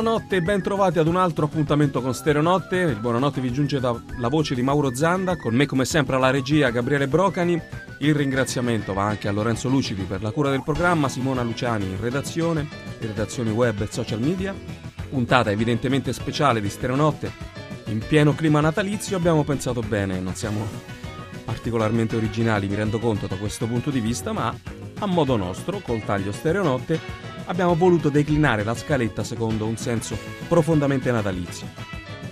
Buonanotte e ben trovati ad un altro appuntamento con Stereonotte. Il buonanotte vi giunge dalla voce di Mauro Zanda, con me come sempre alla regia Gabriele Brocani. Il ringraziamento va anche a Lorenzo Lucidi per la cura del programma, Simona Luciani in redazione, in redazioni web e social media. Puntata evidentemente speciale di Stereonotte. In pieno clima natalizio abbiamo pensato bene, non siamo particolarmente originali, mi rendo conto da questo punto di vista, ma a modo nostro, col taglio Stereonotte, abbiamo voluto declinare la scaletta secondo un senso profondamente natalizio.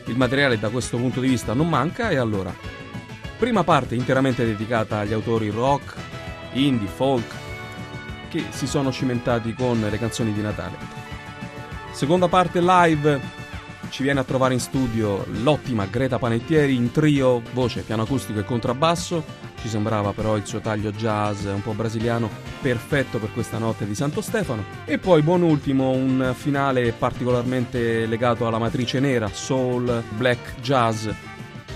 Il materiale da questo punto di vista non manca e allora, prima parte interamente dedicata agli autori rock, indie, folk, che si sono cimentati con le canzoni di Natale. Seconda parte live, ci viene a trovare in studio l'ottima Greta Panettieri in trio, voce, piano acustico e contrabbasso, ci sembrava però il suo taglio jazz un po' brasiliano perfetto per questa notte di Santo Stefano. E poi, buon ultimo, un finale particolarmente legato alla matrice nera, soul, black, jazz,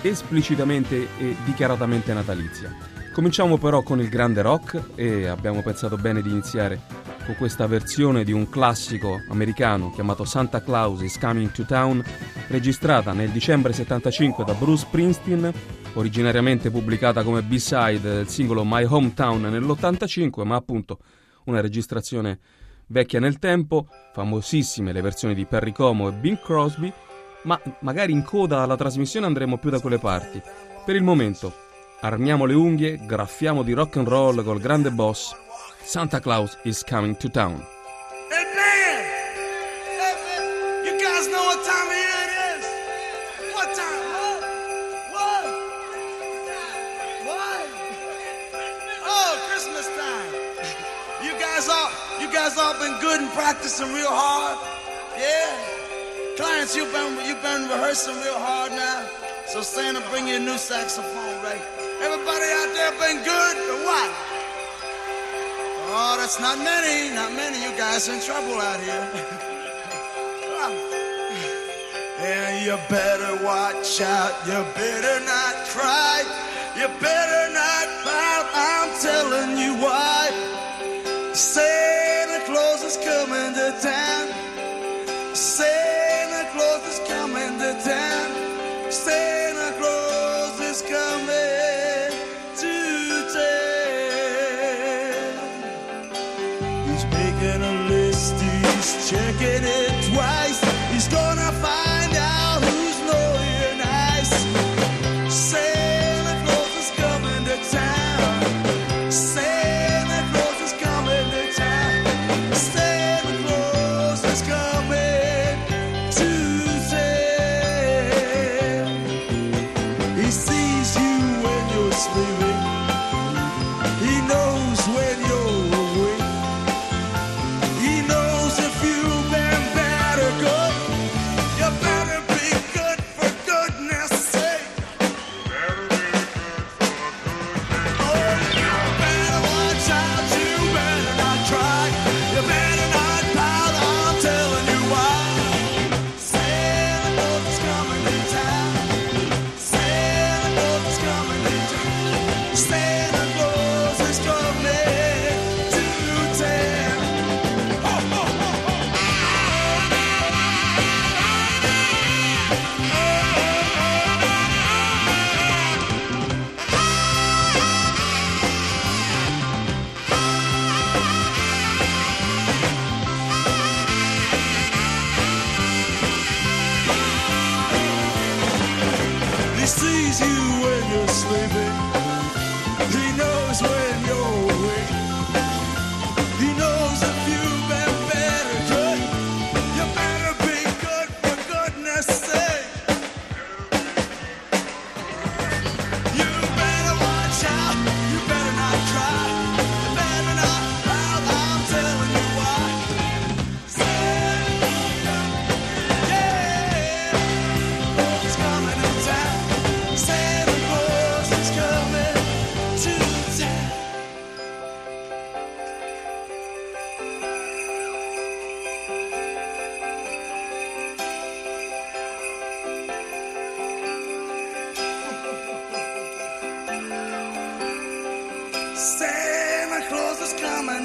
esplicitamente e dichiaratamente natalizia. Cominciamo però con il grande rock e abbiamo pensato bene di iniziare con questa versione di un classico americano chiamato Santa Claus is Coming to Town, registrata nel dicembre 75 da Bruce Springsteen originariamente pubblicata come B-side del singolo My Hometown nell'85, ma appunto una registrazione vecchia nel tempo, famosissime le versioni di Perry Como e Bing Crosby, ma magari in coda alla trasmissione andremo più da quelle parti. Per il momento, armiamo le unghie, graffiamo di rock and roll col grande boss. Santa Claus is coming to town. guys all been good and practicing real hard? Yeah? Clarence, you've been, you've been rehearsing real hard now. So Santa, bring you a new saxophone, right? Everybody out there been good or what? Oh, that's not many, not many. You guys in trouble out here. and you better watch out. You better not cry. You better not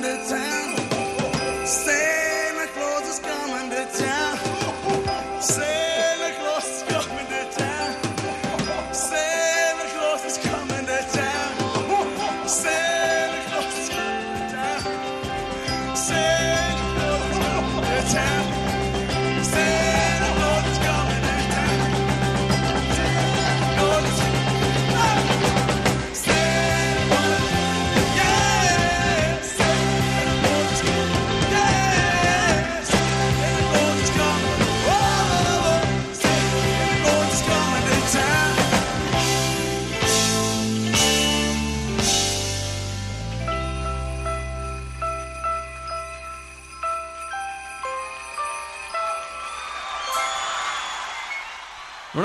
coming to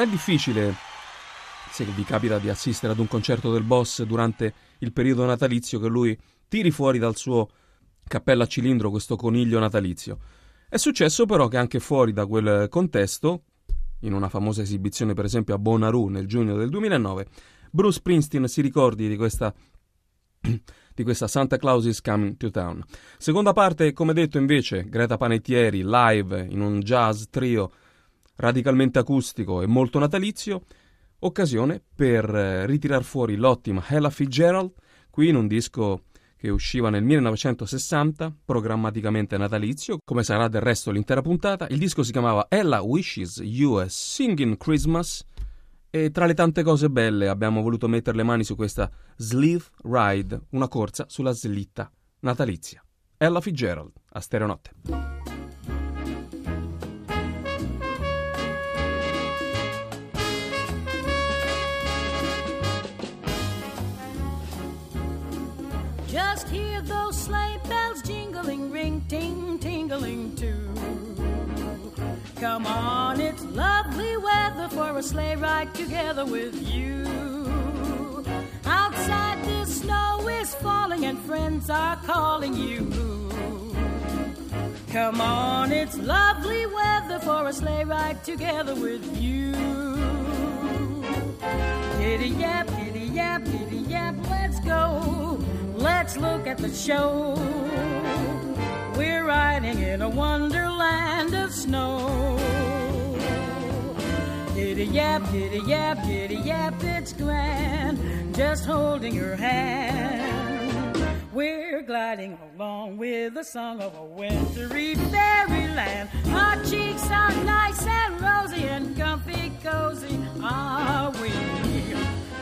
è difficile, se vi capita di assistere ad un concerto del boss durante il periodo natalizio, che lui tiri fuori dal suo cappello a cilindro questo coniglio natalizio. È successo però che anche fuori da quel contesto, in una famosa esibizione per esempio a Bonnaroo nel giugno del 2009, Bruce Springsteen si ricordi di questa di questa Santa Claus is Coming to Town. Seconda parte, come detto invece, Greta Panettieri live in un jazz trio radicalmente acustico e molto natalizio, occasione per eh, ritirar fuori l'ottima Ella Fitzgerald, qui in un disco che usciva nel 1960, programmaticamente natalizio, come sarà del resto l'intera puntata. Il disco si chiamava Ella Wishes You a Singing Christmas e tra le tante cose belle abbiamo voluto mettere le mani su questa Sleeve Ride, una corsa sulla slitta natalizia. Ella Fitzgerald, a Stereonotte. Come on, it's lovely weather for a sleigh ride together with you. Outside the snow is falling and friends are calling you. Come on, it's lovely weather for a sleigh ride together with you. Giddy yap, giddy yap, giddy yap, let's go. Let's look at the show. Riding in a wonderland of snow. Giddy yap, giddy yap, giddy yap, it's grand. Just holding your hand. We're gliding along with the song of a wintry fairyland. Our cheeks are nice and rosy and comfy cozy, are we?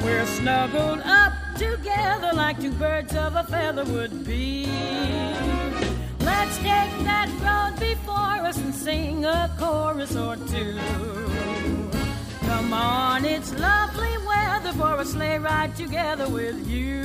We're snuggled up together like two birds of a feather would be. Let's take that road before us and sing a chorus or two. Come on, it's lovely weather for a sleigh ride together with you.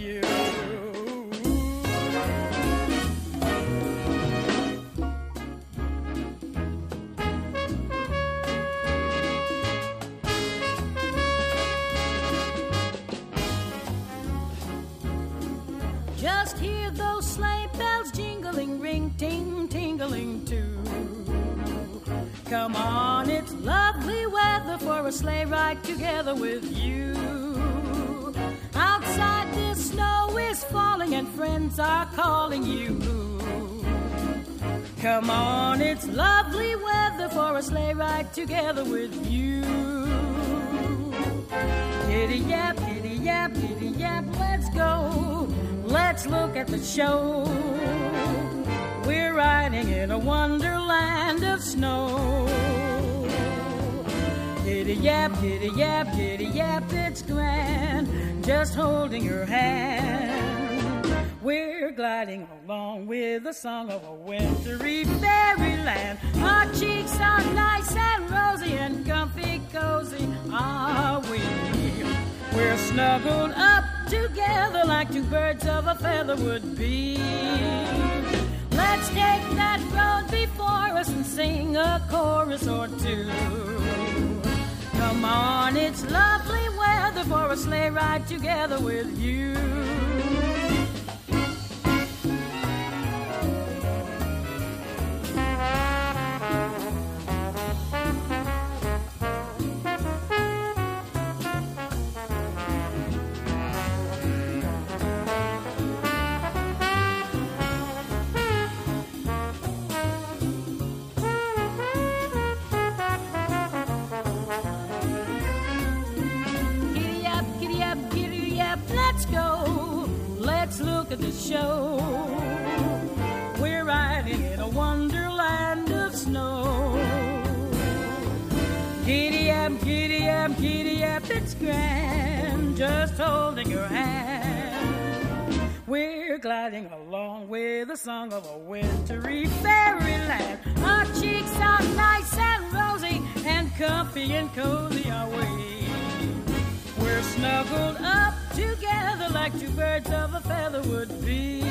A sleigh ride together with you. Outside the snow is falling and friends are calling you. Come on, it's lovely weather for a sleigh ride together with you. Giddy yap, giddy yap, giddy yap, let's go. Let's look at the show. We're riding in a wonderland of snow. Giddy yap, giddy yap, giddy yap, it's grand. Just holding your hand. We're gliding along with the song of a wintry fairyland. Our cheeks are nice and rosy and comfy cozy are we. We're snuggled up together like two birds of a feather would be. Let's take that road before us and sing a chorus or two. Come on, it's lovely weather for a sleigh ride together with you. Grand. Just holding your hand. We're gliding along with the song of a wintry fairyland. Our cheeks are nice and rosy, and comfy and cozy are we. We're snuggled up together like two birds of a feather would be.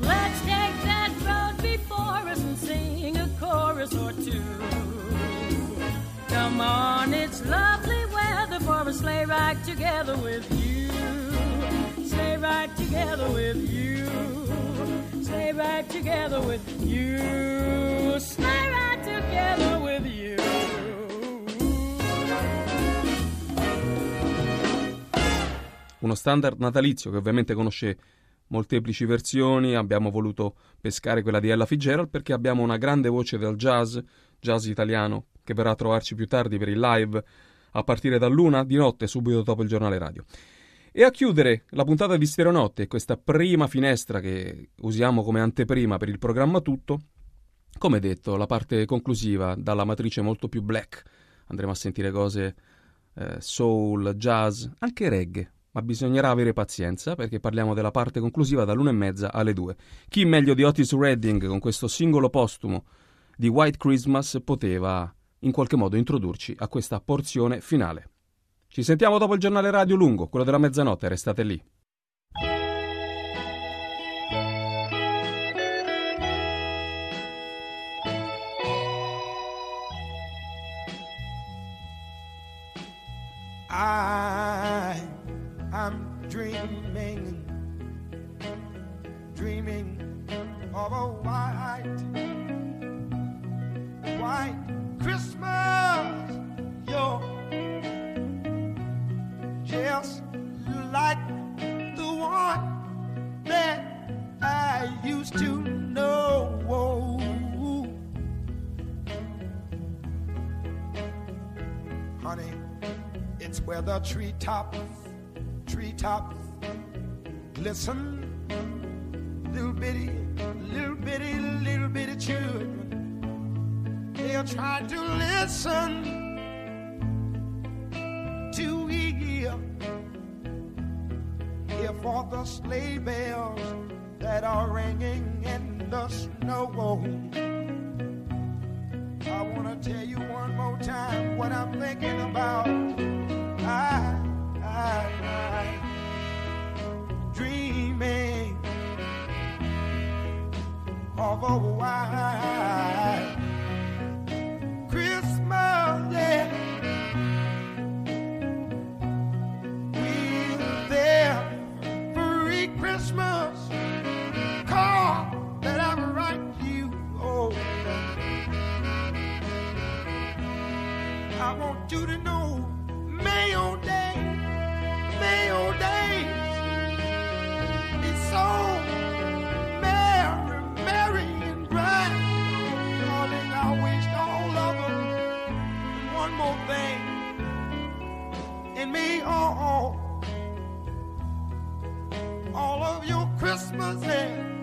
Let's take that road before us and sing a chorus or two. Come on, it's lovely weather for a sleigh ride together with you. Sleigh ride together with you. Sleigh ride together with you. Sleigh ride together with you. Uno standard natalizio che ovviamente conosce molteplici versioni, abbiamo voluto pescare quella di Ella Fitzgerald perché abbiamo una grande voce del jazz, jazz italiano, che verrà a trovarci più tardi per il live a partire dall'una di notte subito dopo il giornale radio. E a chiudere la puntata di Stereonotte, questa prima finestra che usiamo come anteprima per il programma tutto, come detto, la parte conclusiva dalla matrice molto più black. Andremo a sentire cose eh, soul, jazz, anche reggae, ma bisognerà avere pazienza perché parliamo della parte conclusiva dall'una e mezza alle due. Chi meglio di Otis Redding con questo singolo postumo di White Christmas poteva in qualche modo introdurci a questa porzione finale. Ci sentiamo dopo il giornale radio lungo, quello della mezzanotte, restate lì. I dreaming, dreaming Used to know. Honey, it's where the treetops, treetops glisten. Little bitty, little bitty, little bitty children. They'll try to listen to hear, hear for the sleigh bells that are ringing in the snow. I want to tell you one more time what I'm thinking about. I, I, I dreaming of a white I want you to know Mayo Day, Mayo Day is so merry, merry and bright. Darling, I wish all of them one more thing. And all, all of your Christmases, and